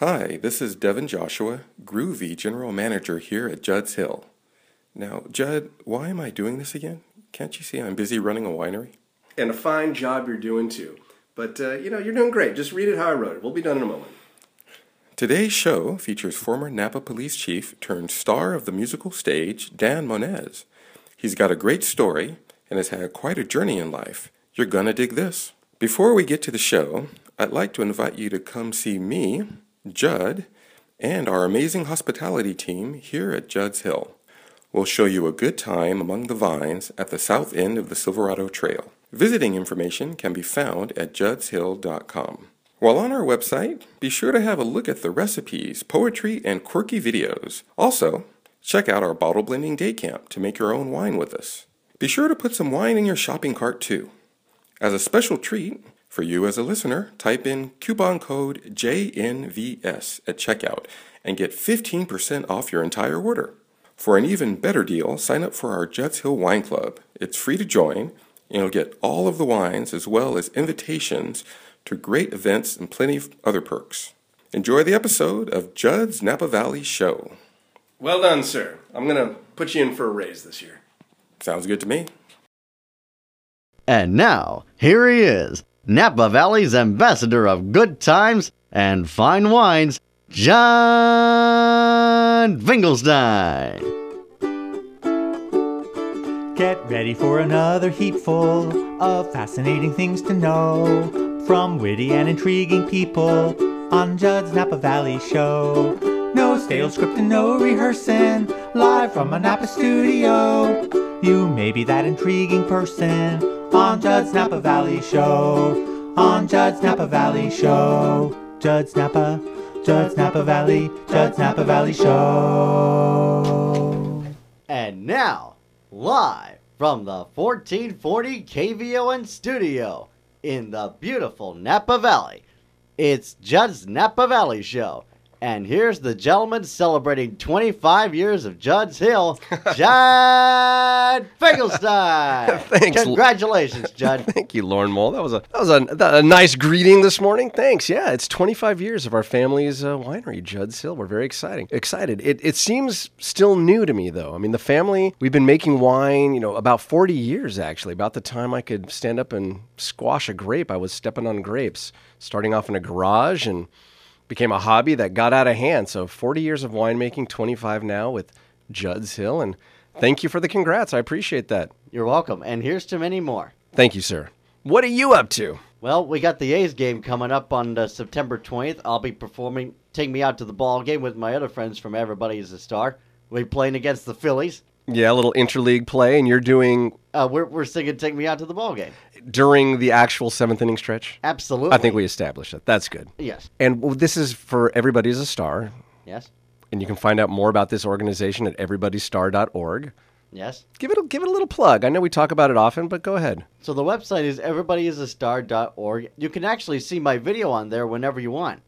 Hi, this is Devin Joshua, Groovy General Manager here at Judd's Hill. Now, Judd, why am I doing this again? Can't you see I'm busy running a winery? And a fine job you're doing too. But, uh, you know, you're doing great. Just read it how I wrote it. We'll be done in a moment. Today's show features former Napa Police Chief turned star of the musical stage, Dan Moniz. He's got a great story and has had quite a journey in life. You're gonna dig this. Before we get to the show, I'd like to invite you to come see me, Judd, and our amazing hospitality team here at Judd's Hill. We'll show you a good time among the vines at the south end of the Silverado Trail. Visiting information can be found at juddshill.com. While on our website, be sure to have a look at the recipes, poetry, and quirky videos. Also, check out our bottle blending day camp to make your own wine with us. Be sure to put some wine in your shopping cart too. As a special treat, for you as a listener, type in coupon code JNVS at checkout and get 15% off your entire order. For an even better deal, sign up for our Judd's Hill Wine Club. It's free to join, and you'll get all of the wines as well as invitations to great events and plenty of other perks. Enjoy the episode of Judd's Napa Valley Show. Well done, sir. I'm going to put you in for a raise this year. Sounds good to me. And now, here he is, Napa Valley's ambassador of good times and fine wines, John Finkelstein. Get ready for another heap full of fascinating things to know from witty and intriguing people on Judd's Napa Valley Show. No stale script and no rehearsing, live from a Napa studio. You may be that intriguing person on Judd's Napa Valley Show. On Judd's Napa Valley Show. Judd's Napa, Judd's Napa Valley, Judd's Napa Valley Show. And now, live from the 1440 KVON studio in the beautiful Napa Valley, it's Judd's Napa Valley Show. And here's the gentleman celebrating 25 years of Judd's Hill, Judd Finkelstein. Thanks. Congratulations, Judd. Thank you, Lauren Mole. That was a that was a, a nice greeting this morning. Thanks. Yeah, it's 25 years of our family's uh, winery, Judd's Hill. We're very exciting. Excited. It it seems still new to me though. I mean, the family we've been making wine, you know, about 40 years actually. About the time I could stand up and squash a grape, I was stepping on grapes, starting off in a garage and became a hobby that got out of hand. So 40 years of winemaking, 25 now with Judd's Hill. And thank you for the congrats. I appreciate that. You're welcome. And here's to many more. Thank you, sir. What are you up to? Well, we got the A's game coming up on uh, September 20th. I'll be performing, take me out to the ball game with my other friends from Everybody is a Star. We're playing against the Phillies. Yeah, a little interleague play, and you're doing Uh, we're, we're singing Take Me Out to the Ball Game. during the actual seventh inning stretch. Absolutely. I think we established that. That's good. Yes. And this is for everybody Everybody's a Star, Yes. and you can find out more about this organization at everybodystar.org. Yes. Give it a, give it a little plug. I know we talk about it often, but go ahead. So the website is everybodyisastar.org. You can actually see my video on there whenever you want.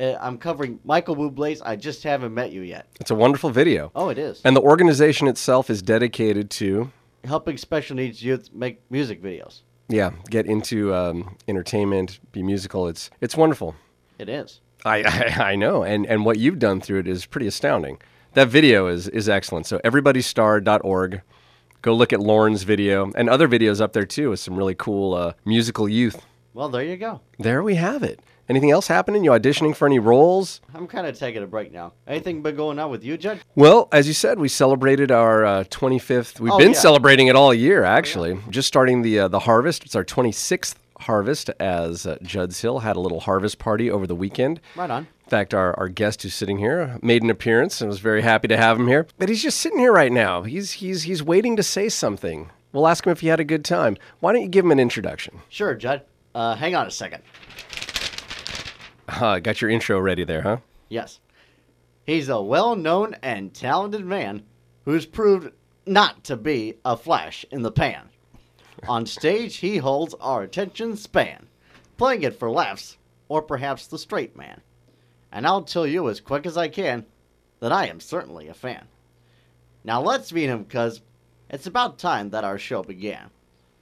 Uh, I'm covering Michael Bublé's I Just Haven't Met You Yet. It's a wonderful video. Oh, it is. And the organization itself is dedicated to, Helping special needs youth make music videos. yeah, get into um, entertainment, be musical. It's it's wonderful. It is. I, I I know, and and what you've done through it is pretty astounding. That video is is excellent. So everybodystar.org. Go look at Lauren's video and other videos up there too with some really cool uh, musical youth. Well, there you go. There we have it. Anything else happening? You auditioning for any roles? I'm kind of taking a break now. Anything been going on with you, Judge? Well, as you said, we celebrated our uh, 25th. We've Oh, been yeah. celebrating it all year, actually. Just starting the uh, the harvest. It's our 26th harvest as uh, Judd's Hill had a little harvest party over the weekend. Right on. In fact, our, our guest who's sitting here made an appearance and was very happy to have him here. But he's just sitting here right now. He's he's he's waiting to say something. We'll ask him if he had a good time. Why don't you give him an introduction? Sure, Judd. Uh, hang on a second. Uh, got your intro ready there, huh? Yes. He's a well known and talented man who's proved not to be a flash in the pan. On stage, he holds our attention span, playing it for laughs, or perhaps the straight man. And I'll tell you as quick as I can that I am certainly a fan. Now let's meet him, cuz it's about time that our show began.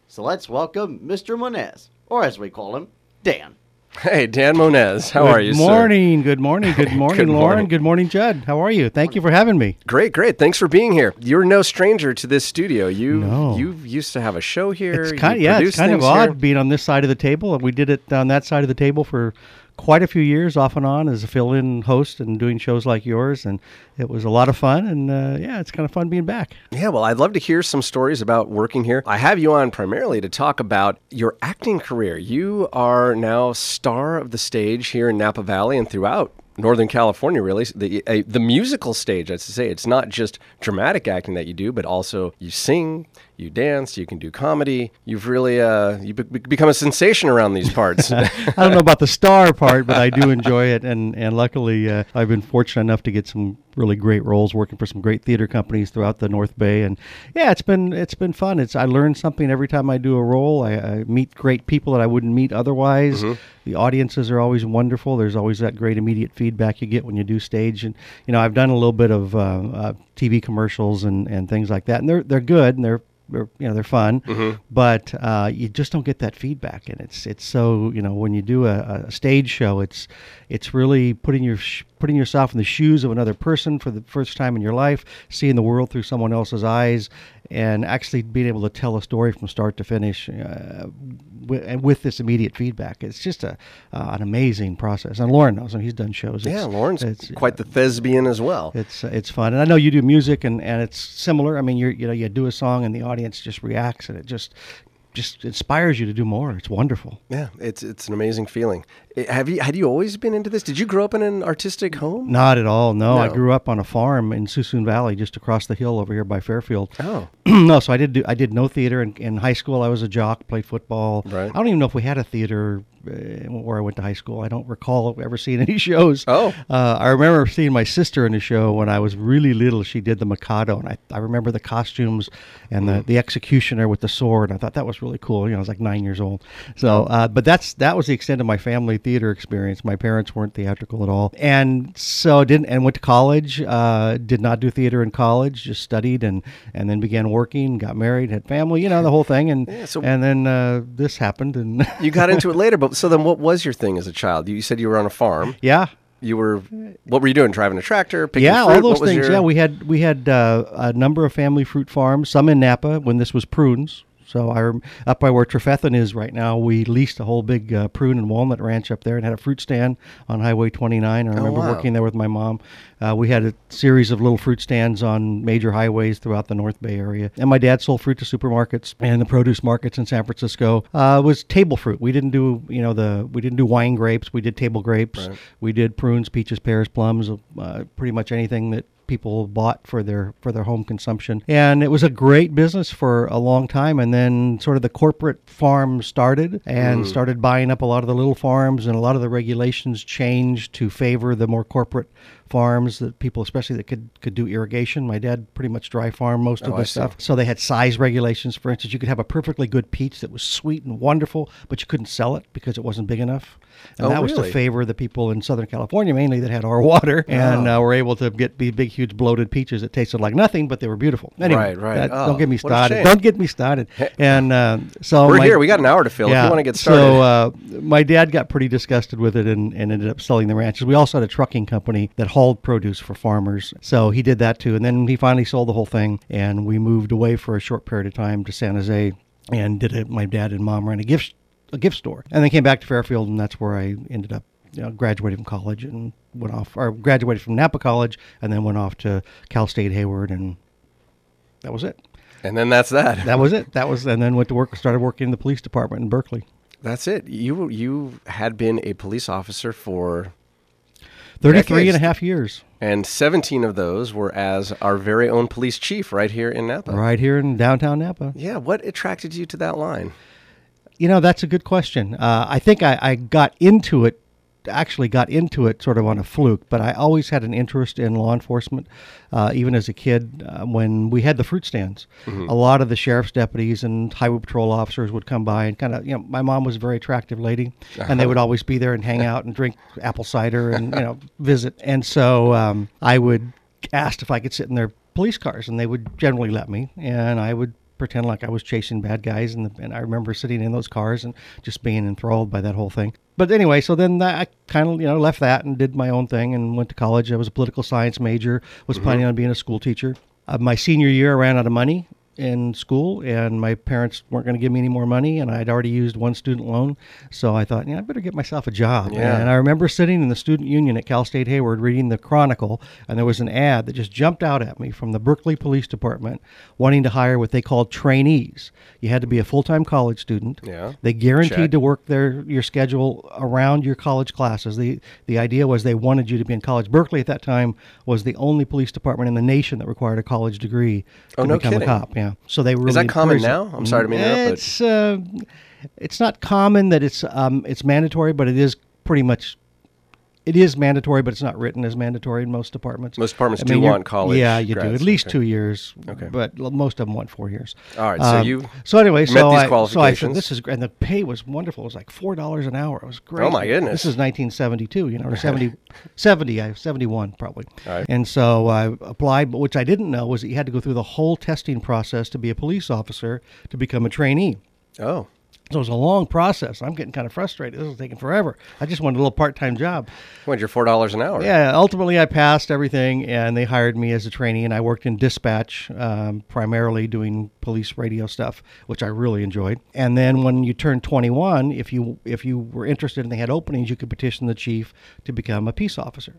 So let's welcome Mr. Moniz, or as we call him, Dan. Hey, Dan Moniz, how good are you, sir? morning, Good morning. Good morning, Good Lauren. morning. Good morning, Judd. How are you? Thank you for having me. Great, great. Thanks for being here. You're no stranger to this studio. You No. you used to have a show here. It's you kind yeah, it's kind of odd here. being on this side of the table. We did it on that side of the table for quite a few years, off and on, as a fill-in host and doing shows like yours, and it was a lot of fun. And uh, yeah, it's kind of fun being back. Yeah, well, I'd love to hear some stories about working here. I have you on primarily to talk about your acting career. You are now star of the stage here in Napa Valley and throughout Northern California, really. The, uh, the musical stage, to say, it's not just dramatic acting that you do, but also you sing, you dance, you can do comedy. You've really uh, you be- become a sensation around these parts. I don't know about the star part, but I do enjoy it, and and luckily uh, I've been fortunate enough to get some really great roles working for some great theater companies throughout the North Bay, and yeah, it's been it's been fun. It's I learn something every time I do a role. I, I meet great people that I wouldn't meet otherwise. The audiences are always wonderful. There's always that great immediate feedback you get when you do stage, and you know I've done a little bit of uh, uh, TV commercials and and things like that, and they're they're good and they're you know they're fun, but uh, you just don't get that feedback, and it's it's so you know when you do a, a stage show, it's it's really putting your sh- putting yourself in the shoes of another person for the first time in your life, seeing the world through someone else's eyes, and actually being able to tell a story from start to finish, uh, with, and with this immediate feedback. It's just a uh, an amazing process. And Lauren knows, him; he's done shows. yeah, Lauren's it's, quite the thespian as well. it's uh, it's fun, and I know you do music, and, and it's similar. I mean, you're you know you do a song, and the audience just reacts, and it just just inspires you to do more. It's wonderful. Yeah, it's it's an amazing feeling. Eh, Have you had you always been into this? Did you grow up in an artistic home? Not at all. No, I grew up on a farm in Suisun Valley, just across the hill over here by Fairfield. Oh. no, so I did do I did no theater in, in high school. I was a jock, played football. Right. I don't even know if we had a theater uh, where I went to high school. I don't recall ever seeing any shows. Oh. uh, I remember seeing my sister in a show when I was really little. She did the Mikado, and I, I remember the costumes and Mm. the, the executioner with the sword. I thought that was really cool. You know, I was like nine years old. So, uh, but that's that was the extent of my family theater experience. My parents weren't theatrical at all, and so didn't and went to college. Uh, did not do theater in college. Just studied and and then began working. Got married, had family. You know, the whole thing. And Yeah, so- and then uh, this happened, and You got into it later, but so then what was your thing as a child? You said you were on a farm. yeah. You were what were you doing? Driving a tractor, picking yeah, fruit? all those things. your- Yeah, we had we had uh, a number of family fruit farms. Some in Napa when this was prunes. So I up by where Trefethen is right now, we leased a whole big uh, prune and walnut ranch up there and had a fruit stand on Highway 29. I remember Oh, wow. working there with my mom. Uh, we had a series of little fruit stands on major highways throughout the North Bay area, and my dad sold fruit to supermarkets and the produce markets in San Francisco. Uh, was table fruit. We didn't do you know the we didn't do wine grapes. We did table grapes. We did prunes, peaches, pears, plums. Uh, pretty much anything that people bought for their for their home consumption. And it was a great business for a long time. And then sort of the corporate farm started and mm. started buying up a lot of the little farms and a lot of the regulations changed to favor the more corporate farms that people especially that could could do irrigation my dad pretty much dry farm most of Oh, I the stuff so they had size regulations for instance you could have a perfectly good peach that was sweet and wonderful but you couldn't sell it because it wasn't big enough and Oh, that was to favor the people in southern california mainly that had our water and Oh. uh, were able to get be big, huge, bloated peaches that tasted like nothing, but they were beautiful. Anyway, Right, right. that- Oh, don't get me started. Don't get me started. And uh, so We're my- here. We got an hour to fill. If you wanna get started. So uh, my dad got pretty disgusted with it and, and ended up selling the ranches. We also had a trucking company that hauled produce for farmers, so he did that too. And then he finally sold the whole thing, and we moved away for a short period of time to San Jose, and did it. My dad and mom ran a gift a gift store, and then came back to Fairfield, and that's where I ended up. You know, graduated from college and went off, or graduated from Napa College, and then went off to Cal State Hayward, and that was it. and then that's that. That was it. That was, and then went to work. Started working in the police department in Berkeley. That's it. You you had been a police officer for 33 and a half years and 17 of those were as our very own police chief right here in Napa. right here in downtown Napa. Yeah, what attracted you to that line? You know, that's a good question. Uh, I think I, I got into it, actually got into it sort of on a fluke, but I always had an interest in law enforcement, uh, even as a kid. Uh, when we had the fruit stands, a lot of the sheriff's deputies and highway patrol officers would come by and kind of, you know, my mom was a very attractive lady, and they would always be there and hang out and drink apple cider and, you know, visit. And so um, I would ask if I could sit in their police cars, and they would generally let me, and I would pretend like I was chasing bad guys, and, the, and I remember sitting in those cars and just being enthralled by that whole thing. But anyway, so then I kind of you know left that and did my own thing and went to college. I was a political science major. Was planning on being a school teacher. Uh, my senior year, I ran out of money in school, and my parents weren't going to give me any more money, and I'd already used one student loan, so I thought, yeah, I better get myself a job. Yeah. And I remember sitting in the student union at Cal State Hayward reading the Chronicle, and there was an ad that just jumped out at me from the Berkeley Police Department wanting to hire what they called trainees. You had to be a full-time college student. Yeah. They guaranteed Check. to work their your schedule around your college classes. The the idea was they wanted you to be in college. Berkeley at that time was the only police department in the nation that required a college degree Oh, to no become kidding. a cop. Yeah. So they really Is that common it. now? I'm sorry to interrupt, but- It's uh, it's not common that it's um, it's mandatory, but it is pretty much. It is mandatory, but it's not written as mandatory in most departments. Most departments I do mean, want college Yeah, you do at least okay. two years. Okay. but most of them want four years. All right, so Um, you so anyway, met so these I, so I said this is and the pay was wonderful. It was like four dollars an hour. It was great. Oh, my goodness. This is 1972, you know, or 70, 70, I 71 probably. All right. And so I applied, but which I didn't know was that you had to go through the whole testing process to be a police officer to become a trainee. Oh, So it was a long process. I'm getting kind of frustrated. This is taking forever. I just wanted a little part-time job. what? You're four dollars an hour. Yeah, ultimately I passed everything, and they hired me as a trainee, and I worked in dispatch, um, primarily doing police radio stuff, which I really enjoyed. And then when you turned 21, if you if you were interested and they had openings, you could petition the chief to become a peace officer.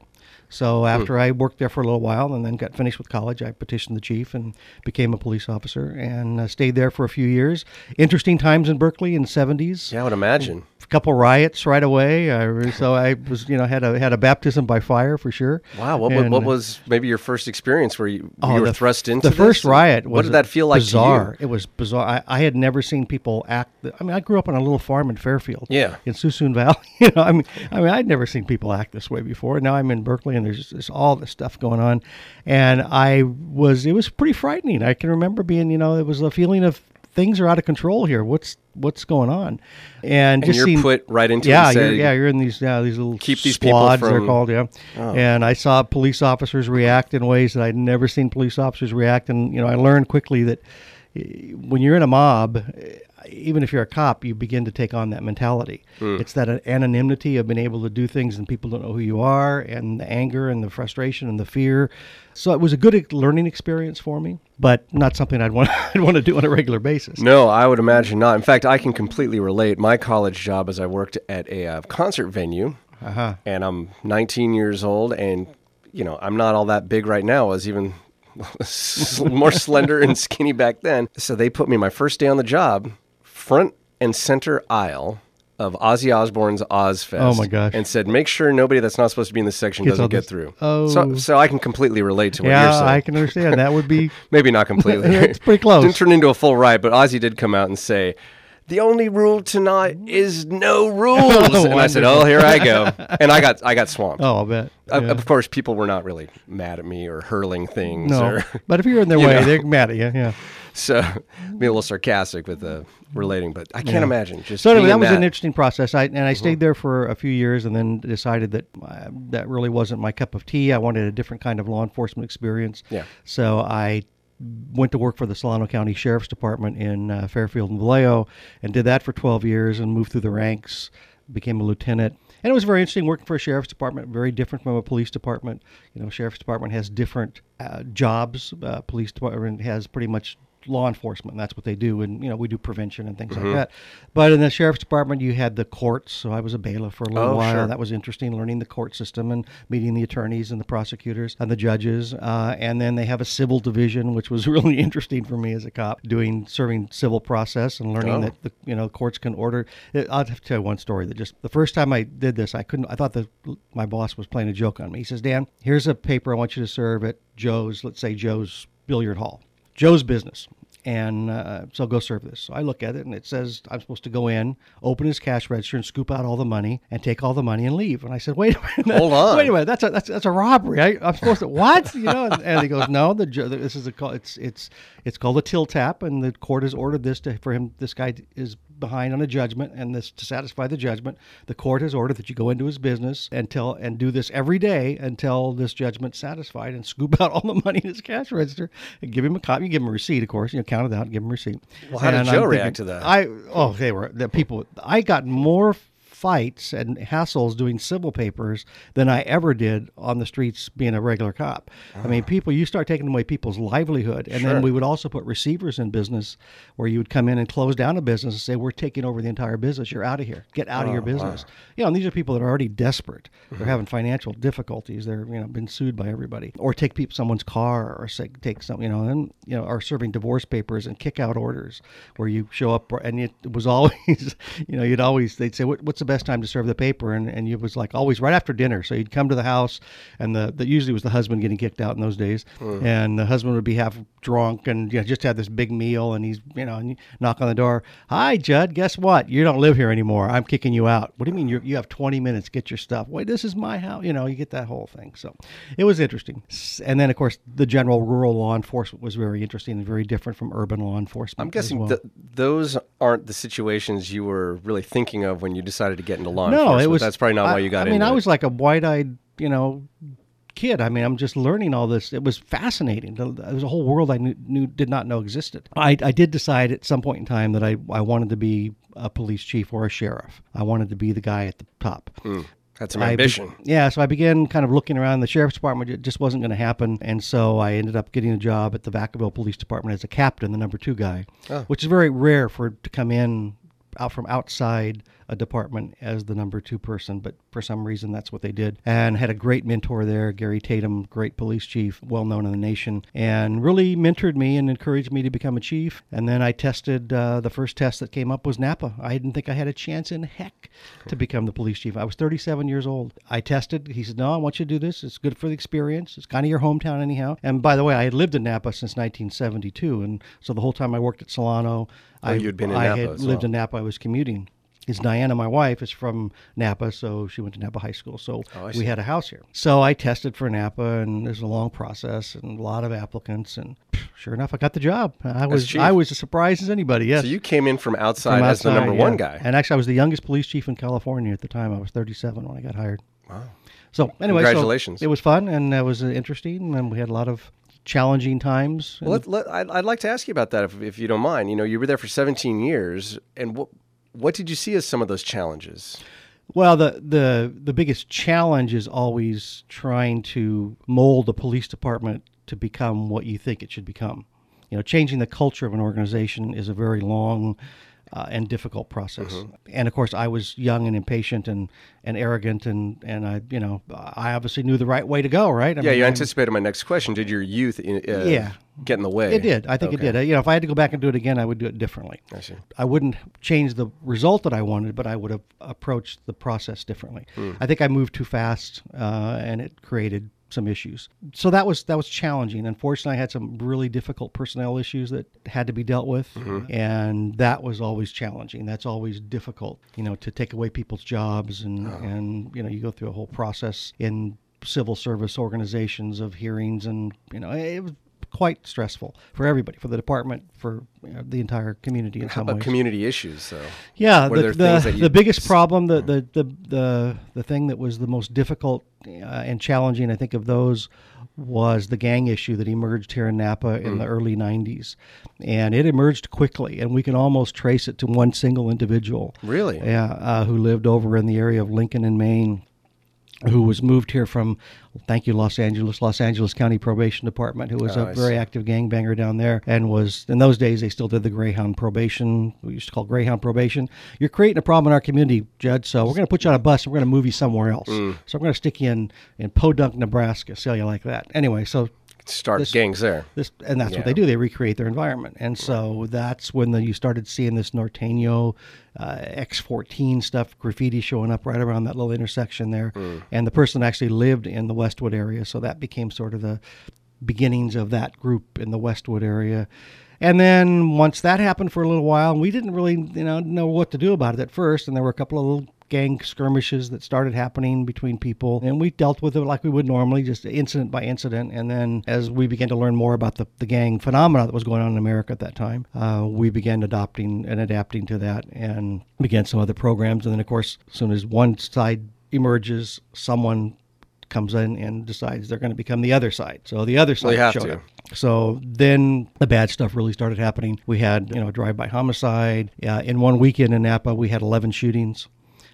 So after I worked there for a little while and then got finished with college, I petitioned the chief and became a police officer and uh, stayed there for a few years. Interesting times in Berkeley in the 70s Yeah, I would imagine. Couple riots right away. I, so I was, you know, had a had a baptism by fire for sure. Wow. What, what, And, what uh, was maybe your first experience where you, oh, you were the- thrust into the first this? riot? Was What did that feel like bizarre. It was bizarre. I, I had never seen people act. I mean, I grew up on a little farm in Fairfield. Yeah. in Suisun Valley. You know, I mean, I mean, I'd never seen people act this way before. Now I'm in Berkeley, and there's just all this stuff going on, and I was. It was pretty frightening. I can remember being, you know, it was a feeling of things are out of control here. What's what's going on? And, And just you're seeing, put right into yeah, you're, yeah, you're in these yeah these little Keep these squads they're called yeah, Oh. and I saw police officers react in ways that I'd never seen police officers react, and you know I learned quickly that eh, when you're in a mob, eh, even if you're a cop, you begin to take on that mentality. Hmm. It's that anonymity of being able to do things and people don't know who you are, and the anger and the frustration and the fear. So it was a good learning experience for me, but not something I'd want I'd want to do on a regular basis. No, I would imagine not. In fact, I can completely relate. My college job is I worked at a uh, concert venue, Uh-huh. and I'm 19 years old, and you know I'm not all that big right now. I was even more slender and skinny back then. So they put me my first day on the job, front and center aisle of Ozzy Osbourne's Ozzfest. Oh, my gosh. And said, make sure nobody that's not supposed to be in this section Gets doesn't get this- through. Oh. So, so I can completely relate to what you're Yeah, saying. I can understand. That would be Maybe not completely. It's pretty close. Didn't turn into a full riot, but Ozzy did come out and say, "The only rule tonight is no rules." and I said, "Oh, here I go," and I got I got swamped. oh, I'll bet. Uh, Yeah. Of course, people were not really mad at me or hurling things. No, Or, but if you're in their way, know. they're mad at you. Yeah. So, be a little sarcastic with the relating, but I can't Yeah. imagine just. So anyway, that was that. an interesting process. I and I Uh-huh. stayed there for a few years, and then decided that uh, that really wasn't my cup of tea. I wanted a different kind of law enforcement experience. Yeah. So I went to work for the Solano County Sheriff's Department in uh, Fairfield and Vallejo, and did that for 12 years, and moved through the ranks, became a lieutenant. And it was very interesting working for a sheriff's department, very different from a police department. You know, sheriff's department has different uh, jobs. Uh, police department has pretty much law enforcement. That's what they do, and you know we do prevention and things Mm-hmm. like that. But in the sheriff's department, you had the courts. So I was a bailiff for a little Oh, while. sure. That was interesting, learning the court system and meeting the attorneys and the prosecutors and the judges. Uh, and then they have a civil division, which was really interesting for me as a cop, doing serving civil process and learning Oh. that the you know courts can order. I'll have to tell you one story that just the first time I did this, I couldn't. I thought that my boss was playing a joke on me. He says, "Dan, here's a paper I want you to serve at Joe's. Let's say Joe's billiard hall, Joe's business." And uh, so go serve this. So I look at it and it says I'm supposed to go in, open his cash register, and scoop out all the money and take all the money and leave. And I said, "Wait a minute, Hold on. wait a minute, that's a that's, that's a robbery. I, I'm supposed to what? You know?" And, and he goes, "No, the this is a call. It's it's it's called a till tap, and the court has ordered this to for him. This guy is behind on a judgment, and this to satisfy the judgment, the court has ordered that you go into his business until and do this every day until this judgment's satisfied, and scoop out all the money in his cash register and give him a copy. You give him a receipt, of course. You know, count it out, and give him a receipt. Well, how did Joe I'm react to that? I oh, they were the people. I got more fights and hassles doing civil papers than I ever did on the streets being a regular cop. I mean, people, you start taking away people's livelihood. And Ah. Sure. then we would also put receivers in business where you would come in and close down a business and say, We're taking over the entire business. You're out of here. Get out of your business. You know, and these are people that are already desperate. Mm-hmm. They're having financial difficulties. They're, you know, been sued by everybody. Or take people, someone's car or say, take some, you know, and, you know, are serving divorce papers and kick out orders where you show up and it was always, you know, you'd always, they'd say, what, What's the best time to serve the paper? And, and it was like always right after dinner. So you'd come to the house and the, the usually was the husband getting kicked out in those days. Hmm. And the husband would be half drunk and you know, just had this big meal and he's, you know, and you knock on the door. Hi, Judd. Guess what? You don't live here anymore. I'm kicking you out. What do you mean you you have 20 minutes? Get your stuff. Wait, this is my house. You know, you get that whole thing. So it was interesting. And then, of course, the general rural law enforcement was very interesting and very different from urban law enforcement. I'm guessing well. th- those aren't the situations you were really thinking of when you decided to get into law no, enforcement. it was. That's probably not I, why you got I mean, I it. was like a wide-eyed, you know, kid. I mean, I'm just learning all this. It was fascinating. There was a whole world I knew, knew did not know existed. I, I did decide at some point in time that I, I wanted to be a police chief or a sheriff. I wanted to be the guy at the top. Hmm. Some I be- ambition. yeah, so I began kind of looking around. The sheriff's department it just wasn't going to happen, and so I ended up getting a job at the Vacaville Police Department as a captain, the number two guy, oh. which is very rare for to come in out from outside a department as the number two person. But for some reason, that's what they did, and had a great mentor there, Gary Tatum, great police chief, well known in the nation, and really mentored me and encouraged me to become a chief. And then I tested. Uh, the first test that came up was Napa. I didn't think I had a chance in heck to become the police chief. I was 37 years old. I tested. He said, "No, I want you to do this. It's good for the experience. It's kind of your hometown, anyhow." And by the way, I had lived in Napa since 1972, and so the whole time I worked at Solano, I, you'd been in I Napa had lived well. in Napa. I was commuting. Because Diana, my wife, is from Napa, so she went to Napa High School. So Oh, we had a house here. So I tested for Napa, and there's a long process and a lot of applicants. And sure enough, I got the job. I was chief. I was as surprised as anybody. Yes, So you came in from outside From as the number outside, one guy. And actually, I was the youngest police chief in California at the time. I was 37 when I got hired. Wow. So anyway, so Congratulations. it was fun and it was interesting, and we had a lot of challenging times. Well, let, let, I'd, I'd like to ask you about that if, if you don't mind. You know, you were there for 17 years, and what what did you see as some of those challenges? Well, the, the the biggest challenge is always trying to mold the police department to become what you think it should become. You know, changing the culture of an organization is a very long uh, and difficult process. Mm-hmm. And of course, I was young and impatient and, and arrogant, and, and I, you know, I obviously knew the right way to go. Right? I Yeah, mean, you I'm- anticipated my next question. Did your youth uh, Yeah. get in the way? It did. I think Okay. it did. You know, if I had to go back and do it again, I would do it differently. I see. I wouldn't change the result that I wanted, but I would have approached the process differently. Hmm. I think I moved too fast, uh, and it created some issues. So that was that was challenging. Unfortunately, I had some really difficult personnel issues that had to be dealt with, Mm-hmm. and that was always challenging. That's always difficult, you know, to take away people's jobs, and Oh. and you know, you go through a whole process in civil service organizations of hearings, and you know, it was quite stressful for everybody, for the department, for you know, the entire community in How some about ways. community issues, though? Yeah, Were the, the, things that you- the biggest problem, the, the, the, the, the thing that was the most difficult uh, and challenging, I think, of those was the gang issue that emerged here in Napa in the early 90s. And it emerged quickly, and we can almost trace it to one single individual. Really? Yeah, uh, who lived over in the area of Lincoln and Main who was moved here from, thank you, Los Angeles, Los Angeles County Probation Department, who was Oh, a I very see. active gangbanger down there, and was in those days they still did the Greyhound probation. We used to call Greyhound probation. You're creating a problem in our community, Judge. So we're going to put you on a bus and we're going to move you somewhere else. Mm. So I'm going to stick you in in Podunk, Nebraska, sell you like that. Anyway, so Start This- gangs there. this and that's Yeah. what they do. They recreate their environment, and so that's when the, you started seeing this Norteño uh, X14 stuff, graffiti showing up right around that little intersection there. And the person actually lived in the Westwood area, so that became sort of the beginnings of that group in the Westwood area. And then once that happened for a little while, we didn't really, you know, know what to do about it at first. And there were a couple of little gang skirmishes that started happening between people, and we dealt with it like we would normally, just incident by incident. And then as we began to learn more about the, the gang phenomena that was going on in America at that time, uh, we began adopting and adapting to that and began some other programs. And then, of course, as soon as one side emerges, someone comes in and decides they're going to become the other side. So the other side have showed to. up. So then the bad stuff really started happening. We had, you know, a drive-by homicide. Uh, in one weekend in Napa, we had 11 shootings.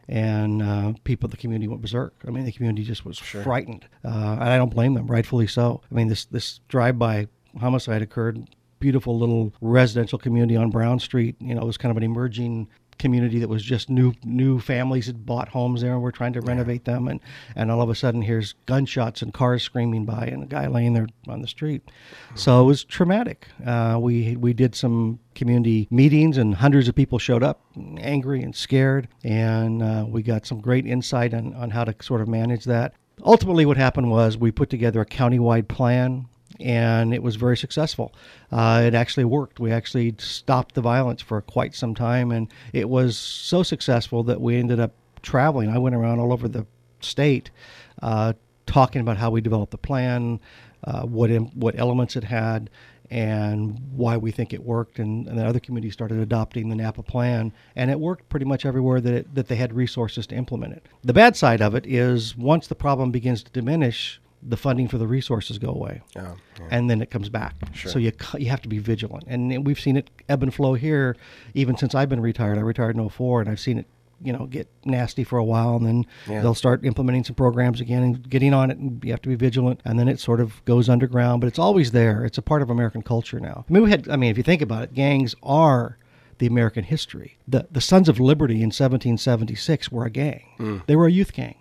And uh, people, in the community went berserk. I mean, the community just was frightened, uh, and I don't blame them. Rightfully so. I mean, this this drive-by homicide occurred. Beautiful little residential community on Brown Street. You know, it was kind of an emerging community that was just new new families had bought homes there and we're trying to renovate them. And and all of a sudden here's gunshots and cars screaming by and a guy laying there on the street. So it was traumatic. Uh, we we did some community meetings and hundreds of people showed up angry and scared. And uh, we got some great insight on, on how to sort of manage that. Ultimately what happened was we put together a countywide plan and it was very successful. Uh, it actually worked. We actually stopped the violence for quite some time, and it was so successful that we ended up traveling. I went around all over the state uh, talking about how we developed the plan, uh, what what elements it had, and why we think it worked. And, and then other communities started adopting the Napa plan, and it worked pretty much everywhere that it, that they had resources to implement it. The bad side of it is once the problem begins to diminish. The funding for the resources go away Oh, and then it comes back. So you you have to be vigilant, and we've seen it ebb and flow here, even since I've been retired. I retired in 04, and I've seen it, you know, get nasty for a while, and then Yeah. they'll start implementing some programs again and getting on it, and you have to be vigilant, and then it sort of goes underground, but it's always there. It's a part of American culture now. I mean, we had, I mean, if you think about it, gangs are the American history. The the Sons of Liberty in 1776 were a gang. Mm. They were a youth gang.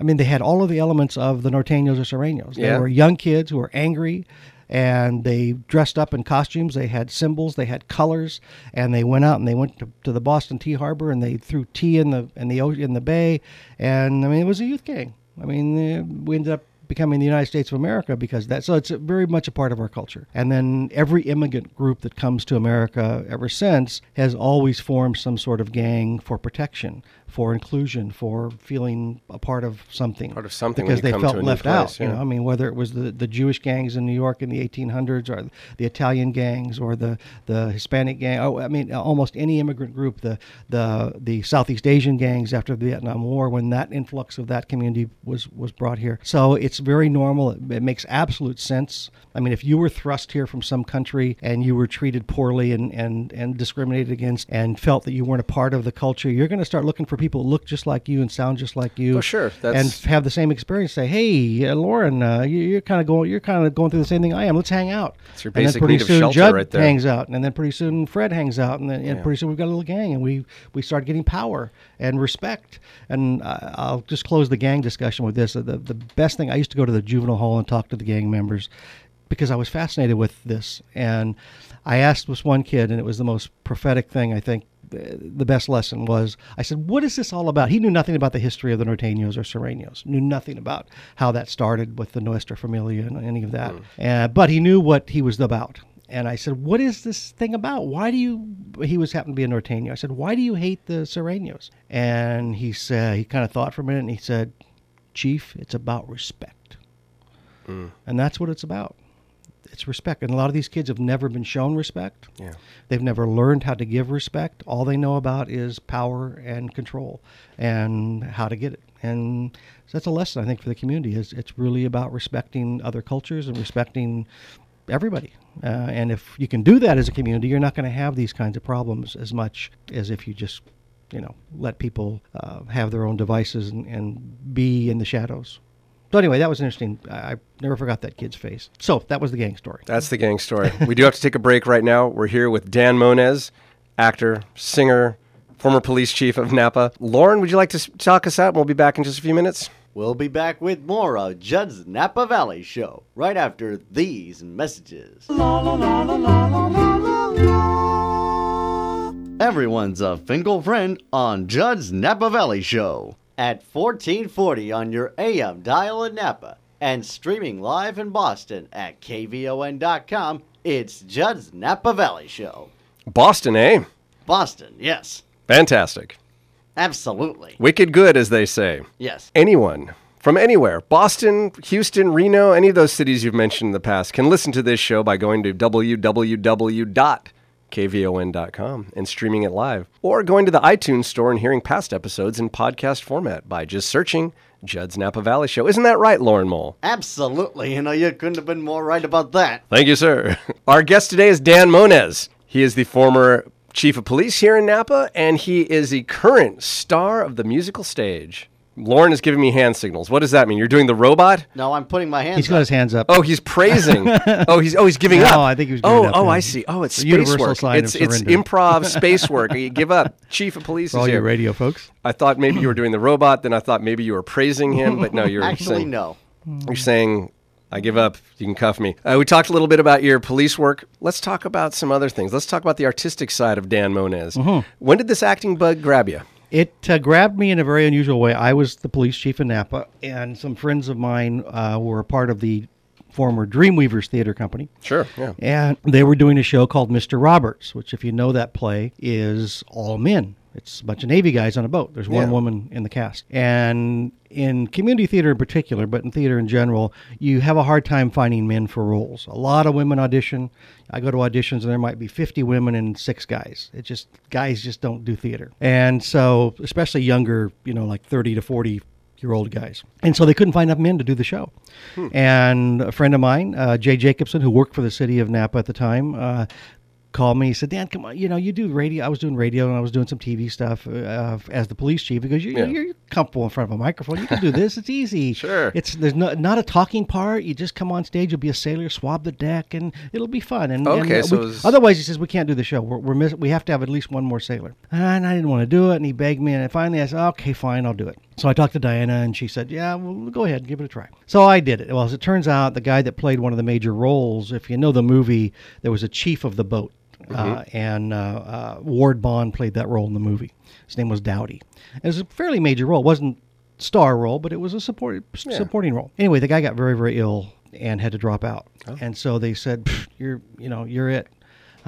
I mean, they had all of the elements of the Norteños or Sureños. They Yeah. were young kids who were angry, and they dressed up in costumes. They had symbols, they had colors, and they went out and they went to, to the Boston Tea Harbor and they threw tea in the in the in the bay. And I mean, it was a youth gang. I mean, eh, we ended up becoming the United States of America because that. So it's very much a part of our culture. And then every immigrant group that comes to America ever since has always formed some sort of gang for protection, for inclusion, for feeling a part of something. Part of something because they felt left place, out. You know, I mean, whether it was the, the Jewish gangs in New York in the 1800s, or the Italian gangs, or the, the Hispanic gang. Oh, I mean, almost any immigrant group. The the the Southeast Asian gangs after the Vietnam War, when that influx of that community was was brought here. So it's very normal. It, it makes absolute sense. I mean, if you were thrust here from some country and you were treated poorly and, and, and discriminated against and felt that you weren't a part of the culture, you're going to start looking for people who look just like you and sound just like you. Oh, sure. And have the same experience. Say, hey, uh, Lauren, uh, you, you're kind of going, you're kind of going through the same thing I am. Let's hang out. It's your and then pretty need of soon shelter Judd right there. hangs out, and then pretty soon Fred hangs out, and then and pretty soon we've got a little gang, and we we start getting power and respect. And uh, I'll just close the gang discussion with this: the the best thing I used to go to the juvenile hall and talk to the gang members because I was fascinated with this, and I asked this one kid, and it was the most prophetic thing I think. The best lesson was I said, "What is this all about?" He knew nothing about the history of the Norteños or Sureños. Knew nothing about how that started with the Nuestra Familia and any of that. Uh, but he knew what he was about. And I said, "What is this thing about? Why do you?" He was happened to be a Norteño. I said, "Why do you hate the Sureños?" And he said, he kind of thought for a minute, and he said, "Chief, it's about respect." And that's what it's about. It's respect. And a lot of these kids have never been shown respect. Yeah. They've never learned how to give respect. All they know about is power and control and how to get it. And so that's a lesson I think for the community is it's really about respecting other cultures and respecting everybody. Uh, and if you can do that as a community, you're not going to have these kinds of problems as much as if you just, you know, let people uh, have their own devices and, and be in the shadows. So anyway, that was interesting. I, I never forgot that kid's face. So that was the gang story. That's the gang story. we do have to take a break right now. We're here with Dan Moniz, actor, singer, former police chief of Napa. Lauren, would you like to talk us out? We'll be back in just a few minutes. We'll be back with more of Judd's Napa Valley Show right after these messages. La, la, la, Everyone's a Finkel friend on Judd's Napa Valley Show at 1440 on your AM dial in Napa and streaming live in Boston at KVON.com. It's Judd's Napa Valley Show. Boston, eh? Boston, yes. Fantastic. Absolutely. Wicked good, as they say. Yes. Anyone from anywhere, Boston, Houston, Reno, any of those cities you've mentioned in the past, can listen to this show by going to www.kvon.com and streaming it live, or going to the iTunes store and hearing past episodes in podcast format by just searching Judd's Napa Valley Show. Isn't that right, Lauren Mole? Absolutely. You know, you couldn't have been more right about that. Thank you, sir. Our guest today is Dan Moniz. He is the former chief of police here in Napa, and he is the current star of the musical stage. Lauren is giving me hand signals. What does that mean? You're doing the robot? No, I'm putting my hands He's got up. his hands up. Oh, he's praising. oh, he's oh he's giving No, up. I think he was giving Oh, up, oh, yeah. I see. Oh, it's The space universal work. sign of It's it's surrender. improv space work. You give up. Chief of police For all is your here. radio folks. I thought maybe you were doing the robot. Then I thought maybe you were praising him, but no, you're Actually, saying no. you're saying, I give up. You can cuff me. Uh, we talked a little bit about your police work. Let's talk about some other things. Let's talk about the artistic side of Dan Moniz. Mm-hmm. When did this acting bug grab you? It uh, grabbed me in a very unusual way. I was the police chief in Napa, and some friends of mine uh, were a part of the former Dreamweavers Theater Company. Sure. Yeah. And they were doing a show called Mr. Roberts, which, if you know that play, is all men. It's a bunch of Navy guys on a boat. There's one Yeah. woman in the cast. And in community theater in particular, but in theater in general, you have a hard time finding men for roles. A lot of women audition. I go to auditions and there might be 50 women and six guys. It just, guys just don't do theater. And so, especially younger, you know, like 30 to 40 year old guys. And so they couldn't find enough men to do the show. And a friend of mine, uh, Jay Jacobson, who worked for the city of Napa at the time, uh, called me. He said, Dan, come on, you know, you do radio. I was doing radio and I was doing some TV stuff uh, as the police chief because you, Yeah. you're comfortable in front of a microphone. You can do this. It's easy. Sure. It's There's no, not a talking part. You just come on stage. You'll be a sailor, swab the deck, and it'll be fun. And, and, Okay, uh, so we- was- otherwise, he says, we can't do the show. We're, we're miss- we have to have at least one more sailor. And I didn't want to do it. And he begged me. And finally, I said, okay, fine, I'll do it. So I talked to Diana, and she said, yeah, well, go ahead, give it a try. So I did it. Well, as it turns out, the guy that played one of the major roles, if you know the movie, there was a chief of the boat. Uh, and uh, uh, Ward Bond played that role in the movie. His name was Dowdy. It was a fairly major role. It wasn't star role, but it was a support, supporting role. Anyway, the guy got very, very ill and had to drop out. And so they said, "You're, you know, you're it."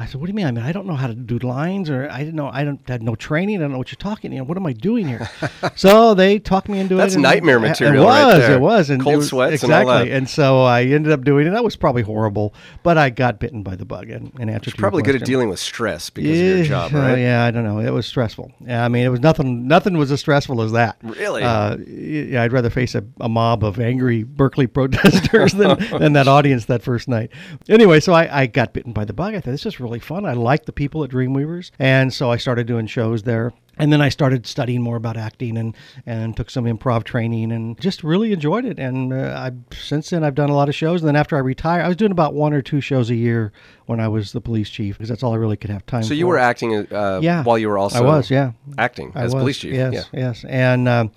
I said, "What do you mean? I mean, I don't know how to do lines, or I didn't know. I don't had no training. I don't know what you're talking. You know, what am I doing here?" so they talked me into That's it. and- nightmare It material was. right there. It was. And Cold it was- sweats and all exactly. that. so I ended up doing it. That was probably horrible, but I got bitten by the bug and, and your Probably good at dealing with stress because of your Yeah, job, uh, right? yeah, I don't know. It was stressful. Yeah, I mean, it was nothing. Nothing was as stressful as that. Really? Uh, yeah, I'd rather face a, a mob of angry Berkeley protesters than, than that audience that first night. Anyway, so I, I got bitten by the bug. I thought this is really fun. I like the people at Dreamweavers, and so I started doing shows there. And then I started studying more about acting and, and took some improv training and just really enjoyed it. And uh, I since then I've done a lot of shows. And then after I retired, I was doing about one or two shows a year when I was the police chief because that's all I really could have time. So for. you were acting uh, Yeah. while you were also I was, yeah. acting I as was, police chief. Yes, yeah. yes. And um,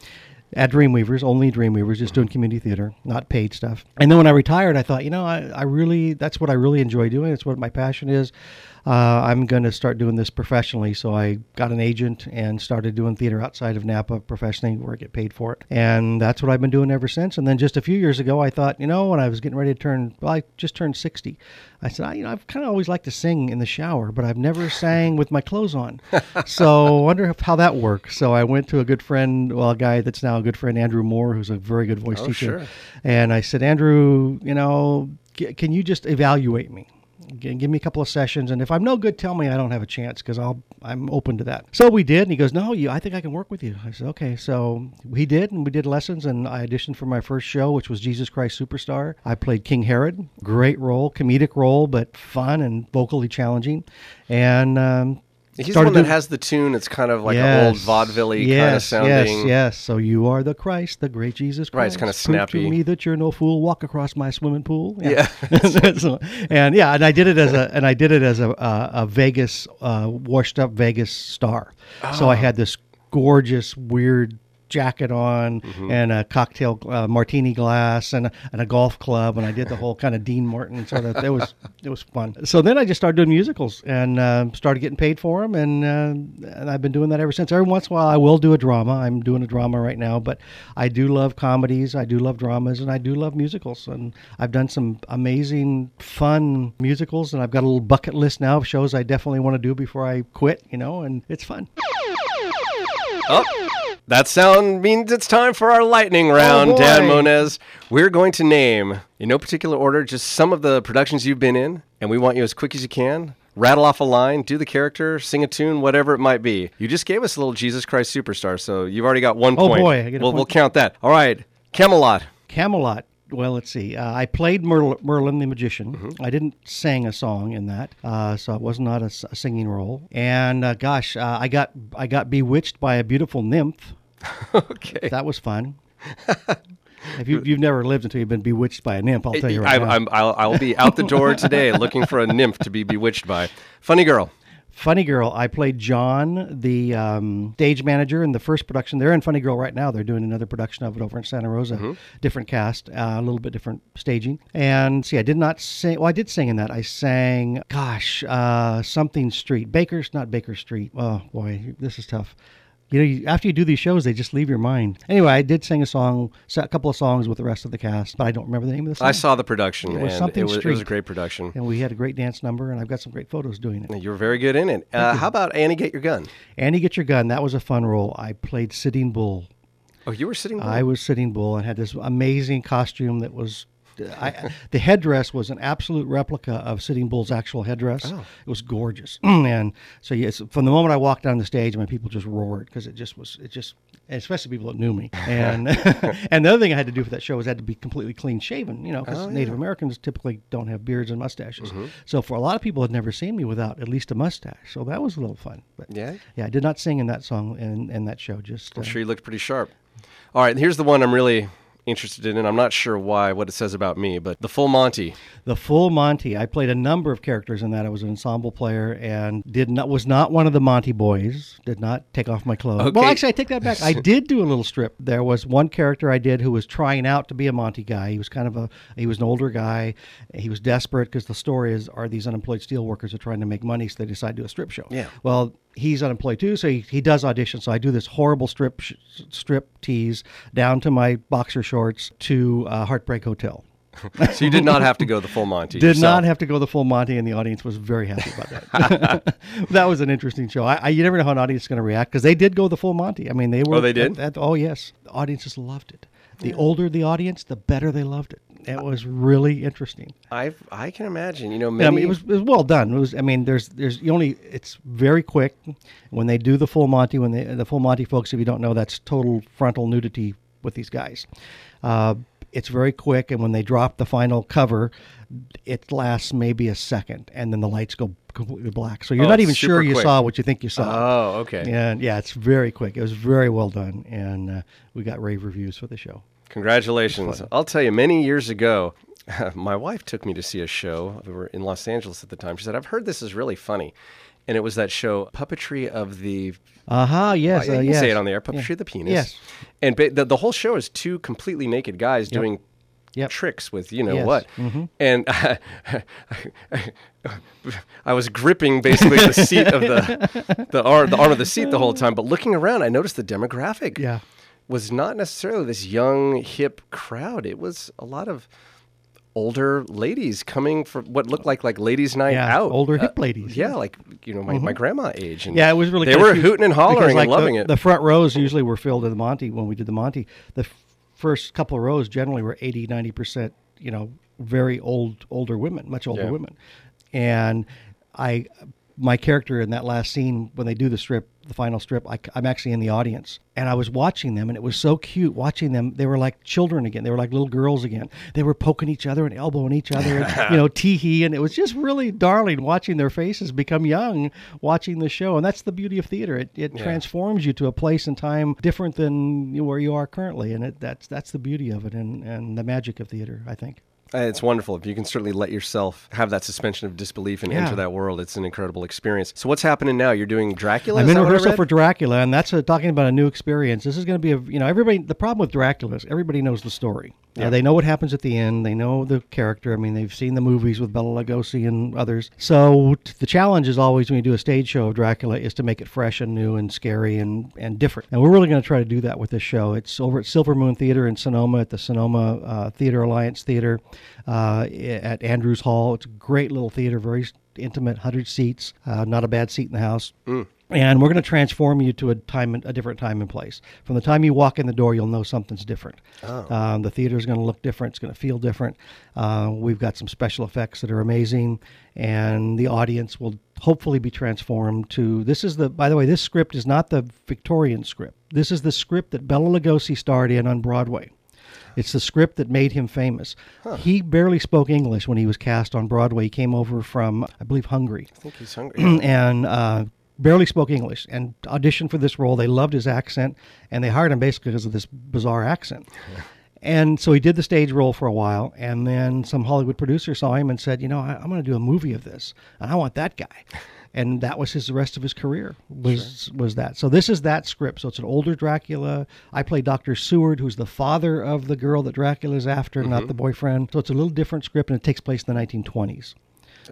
at Dreamweavers, only Dreamweavers, just doing community theater, not paid stuff. And then when I retired, I thought, you know, I, I really, that's what I really enjoy doing. It's what my passion is. Uh, I'm going to start doing this professionally. So I got an agent and started doing theater outside of Napa professionally where I get paid for it. And that's what I've been doing ever since. And then just a few years ago, I thought, you know, when I was getting ready to turn, well, I just turned 60. I said, I, you know, I've kind of always liked to sing in the shower, but I've never sang with my clothes on. so I wonder if, how that works. So I went to a good friend, well, a guy that's now a good friend, Andrew Moore, who's a very good voice Oh, teacher. sure. And I said, Andrew, you know, can you just evaluate me? Give me a couple of sessions, and if I'm no good, tell me I don't have a chance because I'll I'm open to that. So we did, and he goes, "No, you, I think I can work with you." I said, "Okay." So he did, and we did lessons, and I auditioned for my first show, which was Jesus Christ Superstar. I played King Herod, great role, comedic role, but fun and vocally challenging, and um, He's the one that has the tune. It's kind of like an old Yes. vaudeville kind of sounding. Yes, yes. So you are the Christ, the great Jesus Christ. Right, it's kinda Prove snappy. to me that you're no fool. Walk across my swimming pool. Yeah. So- and yeah, and I did it as a and I did it as a a, a Vegas uh, washed up Vegas star. So Ah. I had this gorgeous weird jacket on Mm-hmm. and a cocktail uh, martini glass and a, and a golf club and I did the whole kind of Dean Martin sort of it was it was fun. So then I just started doing musicals and uh, started getting paid for them and uh, and I've been doing that ever since. Every once in a while I will do a drama. I'm doing a drama right now, but I do love comedies, I do love dramas and I do love musicals and I've done some amazing fun musicals and I've got a little bucket list now of shows I definitely want to do before I quit, you know, and it's fun. Oh, that sound means it's time for our lightning oh, round, Oh. Dan Moniz. We're going to name, in no particular order, just some of the productions you've been in, and we want you as quick as you can. Rattle off a line, do the character, sing a tune, whatever it might be. You just gave us a little Jesus Christ Superstar, so you've already got one Oh, point. boy, I get a we'll, point. we'll count that. All right, Camelot. Camelot. Well, let's see. Uh, I played Merl- Merlin the magician. Mm-hmm. I didn't sing a song in that, uh, so it was not a singing role. And uh, gosh, uh, I got I got bewitched by a beautiful nymph. Okay. That was fun. if you, you've never lived until you've been bewitched by a nymph, I'll tell you right I, now. I'm, I'll, I'll be out the door today looking for a nymph to be bewitched by. Funny girl. Funny Girl. I played John, the um, stage manager in the first production. They're in Funny Girl right now. They're doing another production of it over in Santa Rosa. Mm-hmm. Different cast, uh, a little bit different staging. And see, I did not sing. Well, I did sing in that. I sang, gosh, uh, something Street. Baker's, not Baker Street. Oh, boy, this is tough. You know, you, after you do these shows, they just leave your mind. Anyway, I did sing a song, a couple of songs with the rest of the cast, but I don't remember the name of the song. I saw the production, It was something it was, it was a great production. and we had a great dance number, and I've got some great photos doing it. You were very good in it. Uh, how about Annie Get Your Gun? Annie, get your gun. That was a fun role. I played Sitting Bull. Oh, you were sitting there? I was Sitting Bull and had this amazing costume that was. I, the headdress was an absolute replica of Sitting Bull's actual headdress. Oh. It was gorgeous, and so yes, from the moment I walked on the stage, my people just roared because it just was. It just, especially people that knew me. And and the other thing I had to do for that show was I had to be completely clean shaven. You know, Oh, because Native Americans typically don't have beards and mustaches. Mm-hmm. So for a lot of people, had never seen me without at least a mustache. So that was a little fun. But Yeah? yeah, I did not sing in that song in, in that show. Just I'm uh, sure you looked pretty sharp. All right, here's the one I'm really interested in, and I'm not sure why, what it says about me, but the full Monty. The full Monty. I played a number of characters in that. I was an ensemble player and did not was not one of the Monty boys. Did not take off my clothes. Well, actually, I take that back. I did do a little strip. There was one character I did who was trying out to be a Monty guy. He was kind of a he was an older guy. He was desperate because the story is are these unemployed steel workers are trying to make money, so they decide to do a strip show. Yeah. Well, he's unemployed too, so he, he does audition. So I do this horrible strip sh- strip tease down to my boxer shorts to uh, Heartbreak Hotel. So you did not have to go the full Monty. Did yourself. not have to go the full Monty, and the audience was very happy about that. that was an interesting show. I, I you never know how an audience is going to react because they did go the full Monty. I mean, they were. Oh, they did? that- oh, yes. The audience just loved it. The older the audience, the better they loved it. It was really interesting. I I can imagine. You know, many, I mean, it was, it was well done. It was. I mean, there's there's you only. It's very quick when they do the full Monty. When they the full Monty folks, if you don't know, that's total frontal nudity with these guys. Uh, it's very quick, and when they drop the final cover, it lasts maybe a second, and then the lights go completely black. So you're Oh, not even sure you quick. saw what you think you saw. Oh, okay. And yeah, it's very quick. It was very well done, and uh, we got rave reviews for the show. Congratulations. I'll tell you, many years ago, my wife took me to see a show. We were in Los Angeles at the time. She said, I've heard this is really funny. And it was that show, Puppetry of the. Aha, yes, I uh, yes. say it on the air, Puppetry Yeah. of the Penis. Yes. And ba- the, the whole show is two completely naked guys doing Yep. tricks with you know Yes. what. Mhm. And I was gripping basically the seat of the the arm, the arm of the seat the whole time. But looking around, I noticed the demographic Yeah. Was not necessarily this young hip crowd. It was a lot of older ladies coming for what looked like like ladies' night Yeah, out. older Uh, hip ladies. Yeah, like you know my, my grandma age. And Yeah, it was really. They were hooting and hollering like, and loving the, it. The front rows usually were filled in the Monty when we did the Monty. The f- first couple of rows generally were 80, 90 percent. You know, very old, older women, much older Yeah. women, and I. My character in that last scene, when they do the strip, the final strip, I, am actually in the audience, and I was watching them, and it was so cute watching them. They were like children again. They were like little girls again. They were poking each other and elbowing each other, and, you know, tee hee, and it was just really darling watching their faces become young, watching the show, and that's the beauty of theater. It, it transforms you to a place and time different than where you are currently, and it, that's that's the beauty of it, and and the magic of theater, I think. Uh, It's wonderful. If you can certainly let yourself have that suspension of disbelief and Yeah. enter that world, it's an incredible experience. So what's happening now? You're doing Dracula? I'm in that what I rehearsal for Dracula, and that's a, talking about a new experience. This is going to be a you know everybody. The problem with Dracula is everybody knows the story. Uh, they know what happens at the end. They know the character. I mean, they've seen the movies with Bela Lugosi and others. So t- the challenge is always when you do a stage show of Dracula is to make it fresh and new and scary and, and different. And we're really going to try to do that with this show. It's over at Silver Moon Theater in Sonoma at the Sonoma uh, Theater Alliance Theater uh, at Andrews Hall. It's a great little theater, very intimate, 100 seats, uh, not a bad seat in the house. And we're going to transform you to a time, a different time and place. From the time you walk in the door, you'll know something's different. Um, the theater is going to look different. It's going to feel different. Uh, we've got some special effects that are amazing, and the audience will hopefully be transformed to. This is the. By the way, this script is not the Victorian script. This is the script that Bela Lugosi starred in on Broadway. It's the script that made him famous. He barely spoke English when he was cast on Broadway. He came over from, I believe, Hungary I think he's hungry. and uh, barely spoke English and auditioned for this role. They loved his accent and they hired him basically because of this bizarre accent. And so he did the stage role for a while, and then some Hollywood producer saw him and said, "You know, I, I'm going to do a movie of this, and I want that guy." And that was his the rest of his career was was that. So this is that script. So it's an older Dracula. I play Doctor Seward, who's the father of the girl that Dracula's after, not mm-hmm. the boyfriend. So it's a little different script, and it takes place in the 1920s.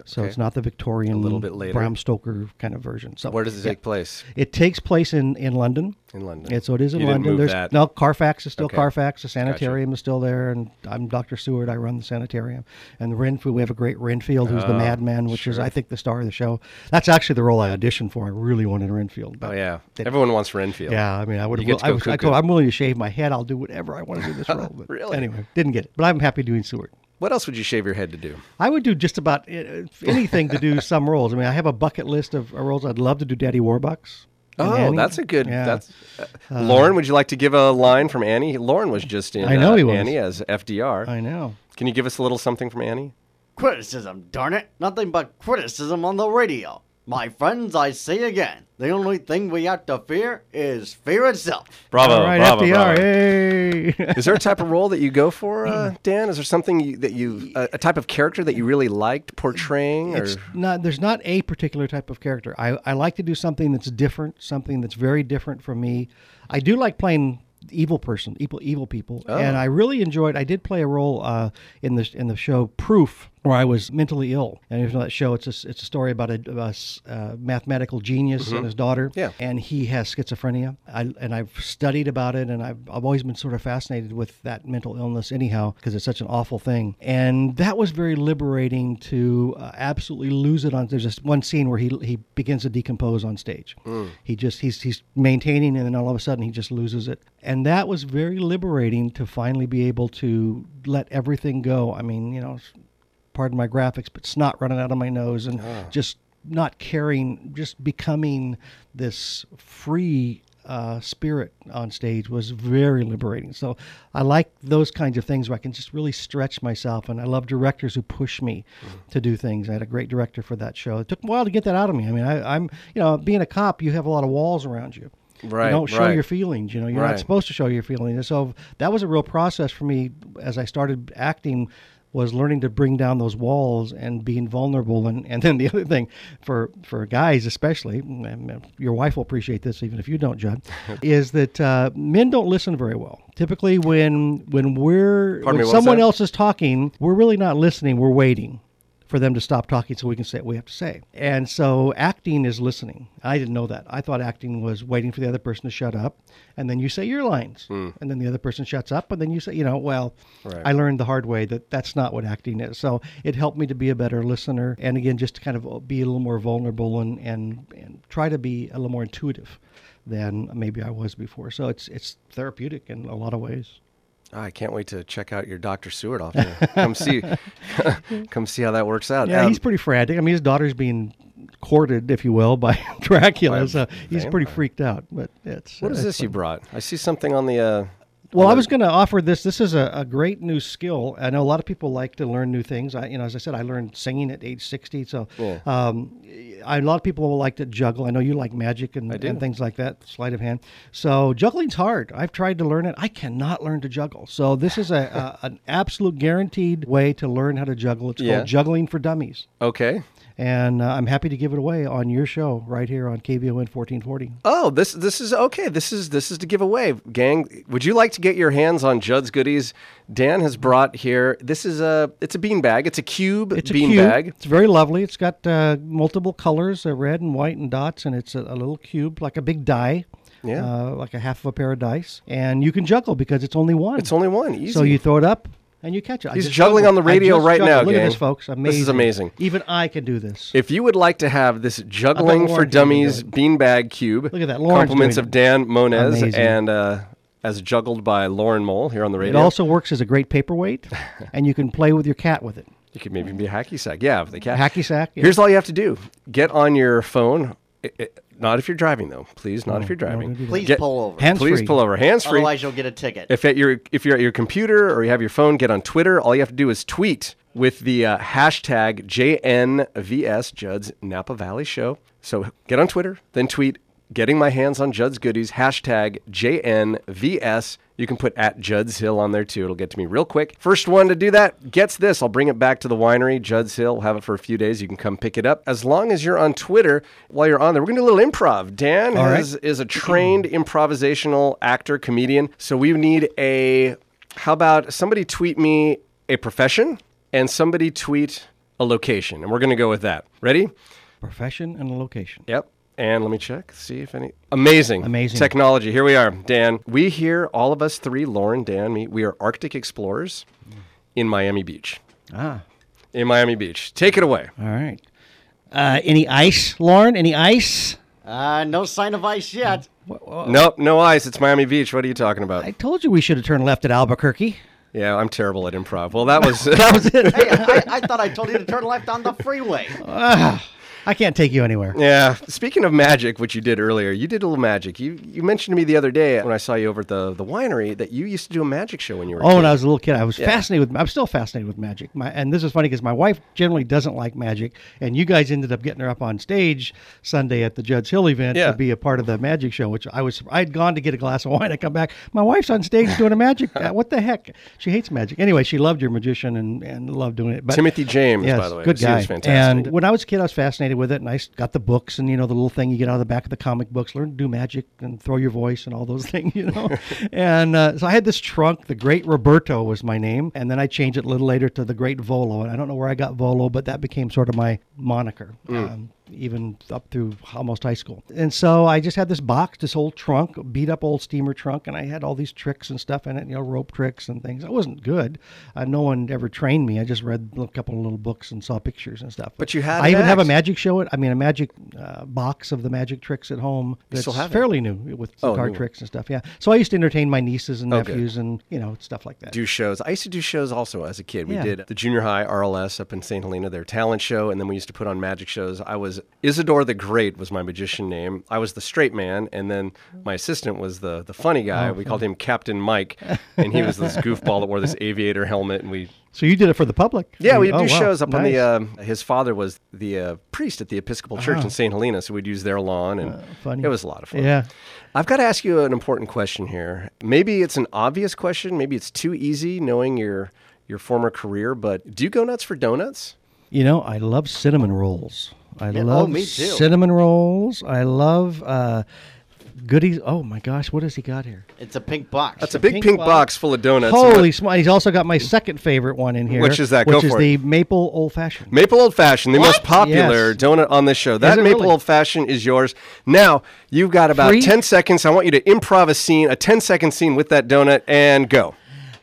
So Okay. it's not the Victorian, A little bit later. Bram Stoker kind of version. So Where does it yeah. take place? It takes place in, in London. In London. And so it is in You London. move There's that. no Carfax is still Okay. Carfax. The sanitarium is still there, and I'm Dr. Seward. I run the sanitarium. And the Renfield, we have a great Renfield who's the Oh, madman, which is. I think the star of the show. That's actually the role I auditioned for. I really wanted Renfield. Oh yeah, it- everyone wants Renfield. yeah, I mean, I would get I, was, I told, I'm willing to shave my head. I'll do whatever I want to do this role. But Really? Anyway, didn't get it. But I'm happy doing Seward. What else would you shave your head to do? I would do just about uh, anything to do some roles. I mean, I have a bucket list of uh, roles. I'd love to do Daddy Warbucks. Oh, Annie. that's a good. Yeah. That's uh, Lauren. Would you like to give a line from Annie? Lauren was just in. I know uh, he was. Annie as FDR. I know. Can you give us a little something from Annie? Criticism, darn it. Nothing but criticism on the radio. My friends, I say again, the only thing we have to fear is fear itself. Bravo, All right, FDR. Hey. Is there a type of role that you go for, uh, Dan? Is there something you, that you, a, a type of character that you really liked portraying? Or it's not there's not a particular type of character. I, I like to do something that's different, something that's very different from me. I do like playing evil person, evil evil people, and I really enjoyed. I did play a role uh, in the in the show Proof, where I was mentally ill. And if you know that show, it's a, it's a story about a uh, mathematical genius and his daughter. Yeah. and he has schizophrenia. I, and I've studied about it, and I've I've always been sort of fascinated with that mental illness, anyhow, because it's such an awful thing. And that was very liberating to uh, absolutely lose it on. There's just one scene where he he begins to decompose on stage. He just he's he's maintaining, and then all of a sudden he just loses it. And that was very liberating to finally be able to let everything go. I mean, you know, pardon my graphics, but snot running out of my nose and just not caring, just becoming this free uh, spirit on stage was very liberating. So I like those kinds of things where I can just really stretch myself, and I love directors who push me to do things. I had a great director for that show. It took a while to get that out of me. I mean, I, I'm you know, being a cop, you have a lot of walls around you. Right, You don't show right. your feelings. You know, you're Right. not supposed to show your feelings. And so that was a real process for me as I started acting was learning to bring down those walls and being vulnerable and, and then the other thing for for guys especially your wife will appreciate this even if you don't Judd is that uh, men don't listen very well. Typically when when we're Pardon me, when what someone else is talking we're really not listening we're waiting for them to stop talking so we can say what we have to say. And so acting is listening. I didn't know that. I thought acting was waiting for the other person to shut up and then you say your lines. Hmm. And then the other person shuts up and then you say, you know, well, Right. I learned the hard way that that's not what acting is. So it helped me to be a better listener and again just to kind of be a little more vulnerable and and, and try to be a little more intuitive than maybe I was before. So it's it's therapeutic in a lot of ways. I can't wait to check out your Dr. Seward off there. come see, come see how that works out. Yeah, Um, he's pretty frantic. I mean, his daughter's being courted, if you will, by Dracula, By so he's pretty freaked out. But it's what is uh, this it's you fun. brought? I see something on the. Uh, Well, I was going to offer this. This is a, a great new skill. I know a lot of people like to learn new things. I, you know, as I said, I learned singing at age sixty. So, Yeah. um, I, a lot of people will like to juggle. I know you like magic and, and things like that, sleight of hand. So juggling's hard. I've tried to learn it. I cannot learn to juggle. So this is a, a an absolute guaranteed way to learn how to juggle. It's Yeah. called juggling for dummies. Okay. And uh, I'm happy to give it away on your show right here on KVON 1440. Oh, this this is okay. This is this is to give away, gang. Would you like to get your hands on Judd's goodies? Dan has brought here. This is a it's a bean bag. It's a cube It's a bean cube. bag. It's very lovely. It's got uh, multiple colors, uh, red and white and dots, and it's a, a little cube like a big die. Yeah. Uh, like a half of a pair of dice, and you can juggle because it's only one. It's only one. Easy. So you throw it up, and you catch it. I He's juggling on the radio right juggled. now, Look at this, folks. This Amazing. is amazing. Even I can do this. If you would like to have this juggling for Lauren can do dummies beanbag cube, Look at that. Lauren's compliments of Dan Moniz Amazing. and uh, as juggled by Lauren Mole here on the radio. It also works as a great paperweight, and you can play with your cat with it. you could maybe be a hacky sack. Yeah, the cat. Hacky sack. yeah. Here's all you have to do: get on your phone. I- I- not if you're driving, though. Please, not if you're driving. do that. Please Get- pull over. Hands Please free. pull over, hands free. Otherwise, you'll get a ticket. If at your if you're at your computer or you have your phone, get on Twitter. All you have to do is tweet with the uh, hashtag JNVS Judd's Napa Valley Show. So get on Twitter, then tweet getting my hands on Judd's goodies hashtag JNVS. You can put at Judd's Hill on there too. It'll get to me real quick. First one to do that gets this. I'll bring it back to the winery, Judd's Hill. We'll have it for a few days. You can come pick it up. As long as you're on Twitter, while you're on there, we're going to do a little improv. Dan All right. has, is a trained improvisational actor, comedian. So we need a, how about somebody tweet me a profession and somebody tweet a location. And we're going to go with that. Ready? Profession and a location. Yep. And let me check, see if any. Amazing. Amazing. Technology. Here we are, Dan. We here, all of us three, Lauren, Dan, me, we are Arctic explorers in Miami Beach. Ah, In Miami Beach. Take it away. all right. Uh, any ice, Lauren? Any ice? Uh, no sign of ice yet. Nope, no ice. It's Miami Beach. What are you talking about? I told you we should have turned left at Albuquerque. yeah, I'm terrible at improv. Well, that was. That was it. Hey, I, I thought I told you to turn left on the freeway. I can't take you anywhere. Yeah. Speaking of magic, which you did earlier, you did a little magic. You you mentioned to me the other day when I saw you over at the, the winery that you used to do a magic show when you were. a Oh, when I was a little kid, I was fascinated with. I'm still fascinated with magic. My, and this is funny because my wife generally doesn't like magic, and you guys ended up getting her up on stage Sunday at the Judd's Hill event Yeah. to be a part of the magic show. Which I was. I'd gone to get a glass of wine. I come back. My wife's on stage doing a magic. what the heck? She hates magic. Anyway, she loved your magician and, and loved doing it. But Timothy James, yes, by the way. good guy. was fantastic. And when I was a kid, I was fascinated with it, and I got the books and you know the little thing you get out of the back of the comic books, learn to do magic and throw your voice and all those things, you know. and uh, so I had this trunk. The Great Roberto was my name, and then I changed it a little later to the Great Volo, and I don't know where I got Volo, but that became sort of my moniker. Um, even up through almost high school. And so I just had this box, this old trunk, beat up old steamer trunk, and I had all these tricks and stuff in it, you know, rope tricks and things. I wasn't good. Uh, no one ever trained me. I just read a couple of little books and saw pictures and stuff. But you had I even have a magic show. I mean, a magic uh, box of the magic tricks at home. That's still have it? fairly new with Oh, card tricks and stuff. Yeah. So I used to entertain my nieces and nephews and you know stuff like that. do shows. I used to do shows also as a kid. We Yeah. did the junior high RLS up in St. Helena, their talent show, and then we used to put on magic shows. I was Isidore the Great was my magician name. I was the straight man, and then my assistant was the the funny guy. Oh, we called him Captain Mike, and he was this goofball that wore this aviator helmet, and we. So you did it for the public? Yeah, we'd Oh, do wow. shows up on the. Nice. Um, his father was the uh, priest at the Episcopal Church in St. Helena, so we'd use their lawn, and Uh, funny. it was a lot of fun. Yeah. I've got to ask you an important question here. Maybe it's an obvious question. Maybe it's too easy knowing your your former career. But do you go nuts for donuts? You know, I love cinnamon rolls. I Yeah, oh, love me too. cinnamon rolls. I love uh, goodies. Oh my gosh, what has he got here? It's a pink box. That's a big pink, pink box. box. full of donuts. Holy smokes! He's also got my second favorite one in here. Which is that? Go Which is for it. the maple old fashioned. Maple Old Fashioned, the most popular Yes. donut on this show. That Maple really? Old Fashioned is yours. Now, you've got about Free? 10 seconds. I want you to improv a scene, a 10 second scene with that donut, and go.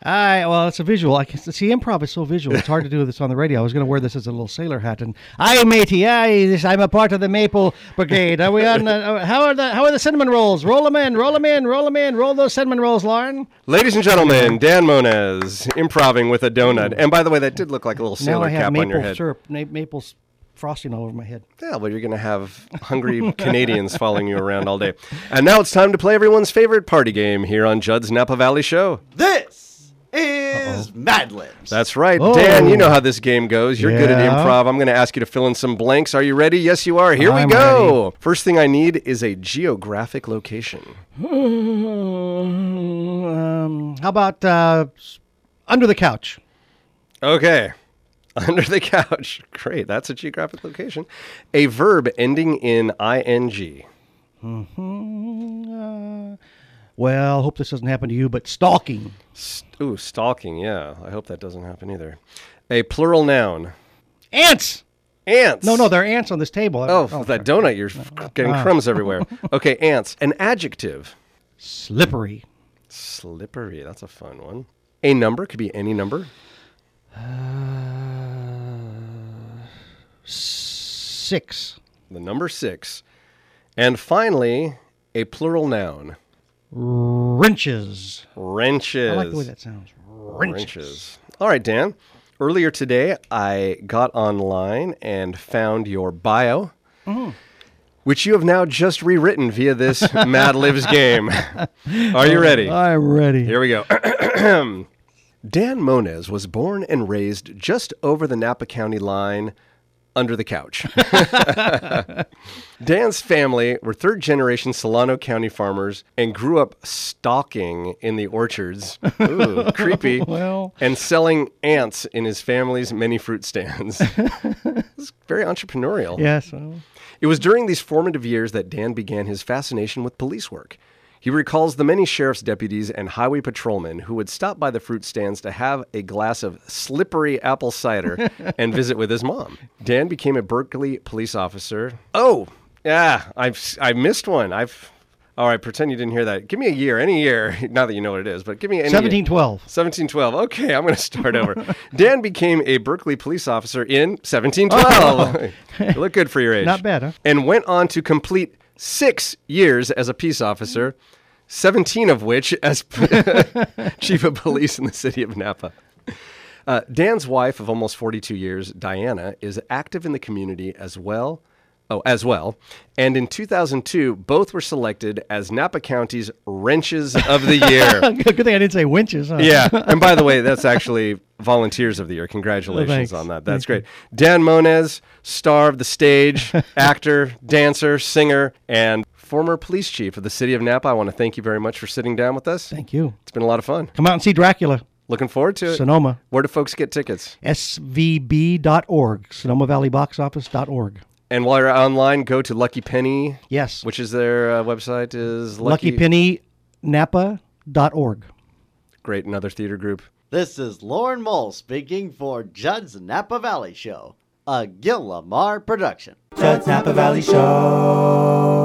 I well, it's a visual. I can see improv is so visual. It's hard to do this on the radio. I was going to wear this as a little sailor hat and I, matey, I, I'm a part of the Maple Brigade. Are we on? The, uh, how are the how are the cinnamon rolls? Roll them in, roll them in, roll them in, roll those cinnamon rolls, Lauren. Ladies and gentlemen, Dan Moniz improving with a donut. And by the way, that did look like a little now sailor I have cap on your head. syrup, na- maple s- frosting all over my head. Yeah, well, you're going to have hungry Canadians following you around all day. And now it's time to play everyone's favorite party game here on Judd's Napa Valley Show. This is Mad Libs. That's right. Oh. Dan, you know how this game goes. You're good at improv. I'm going to ask you to fill in some blanks. Are you ready? Yes, you are. Here I'm we go. First thing I need is a geographic location. Um, how about uh, under the couch? Okay. Under the couch. Great. That's a geographic location. A verb ending in ing. Uh, well, hope this doesn't happen to you, but stalking. St- ooh, stalking. Yeah. I hope that doesn't happen either. A plural noun. Ants. Ants. No, no, there are ants on this table. Oh, oh that donut. You're f- ah. getting ah. crumbs everywhere. Okay, ants. An adjective. slippery. Slippery. That's a fun one. A number could be any number. Uh, six. The number six. And finally, a plural noun. Wrenches. Wrenches. I like the way that sounds. Wrenches. All right, Dan. Earlier today, I got online and found your bio, mm-hmm. which you have now just rewritten via this Mad Libs game. Are you ready? I'm ready. Here we go. Dan Moniz was born and raised just over the Napa County line under the couch. Dan's family were third generation Solano County farmers and grew up stalking in the orchards. Ooh, creepy. Well. And selling ants in his family's many fruit stands. it's very entrepreneurial. Yes. well, It was during these formative years that Dan began his fascination with police work. He recalls the many sheriff's deputies and highway patrolmen who would stop by the fruit stands to have a glass of slippery apple cider and visit with his mom. Dan became a Berkeley police officer. Oh, yeah, I've I missed one. I've all right. Pretend you didn't hear that. Give me a year, any year. Not that you know what it is, but give me any. 1712. 1712. Okay, I'm going to start over. Dan became a Berkeley police officer in 1712. you look good for your age. Not bad, huh? And went on to complete six years as a peace officer, 17 of which as chief of police in the city of Napa. Uh, Dan's wife of almost 42 years, Diana, is active in the community as well. Oh, as well. And in 2002, both were selected as Napa County's Wrenches of the Year. Good thing I didn't say winches. Huh? Yeah. And by the way, that's actually Volunteers of the Year. Congratulations on that. That's Thank great. Dan Moniz, star of the stage, actor, dancer, singer, and former police chief of the city of Napa. I want to thank you very much for sitting down with us. Thank you. It's been a lot of fun. Come out and see Dracula. Looking forward to it. Sonoma. Where do folks get tickets? svb.org. Sonoma Valley Box Office.org. And while you're online, go to Lucky Penny, Yes. which is their uh, website is Lucky, LuckyPennyNapa.org. Great, another theater group. This is Lauren Mole speaking for Judd's Napa Valley Show, a Gil Lamar production. Judd's Napa Valley Show.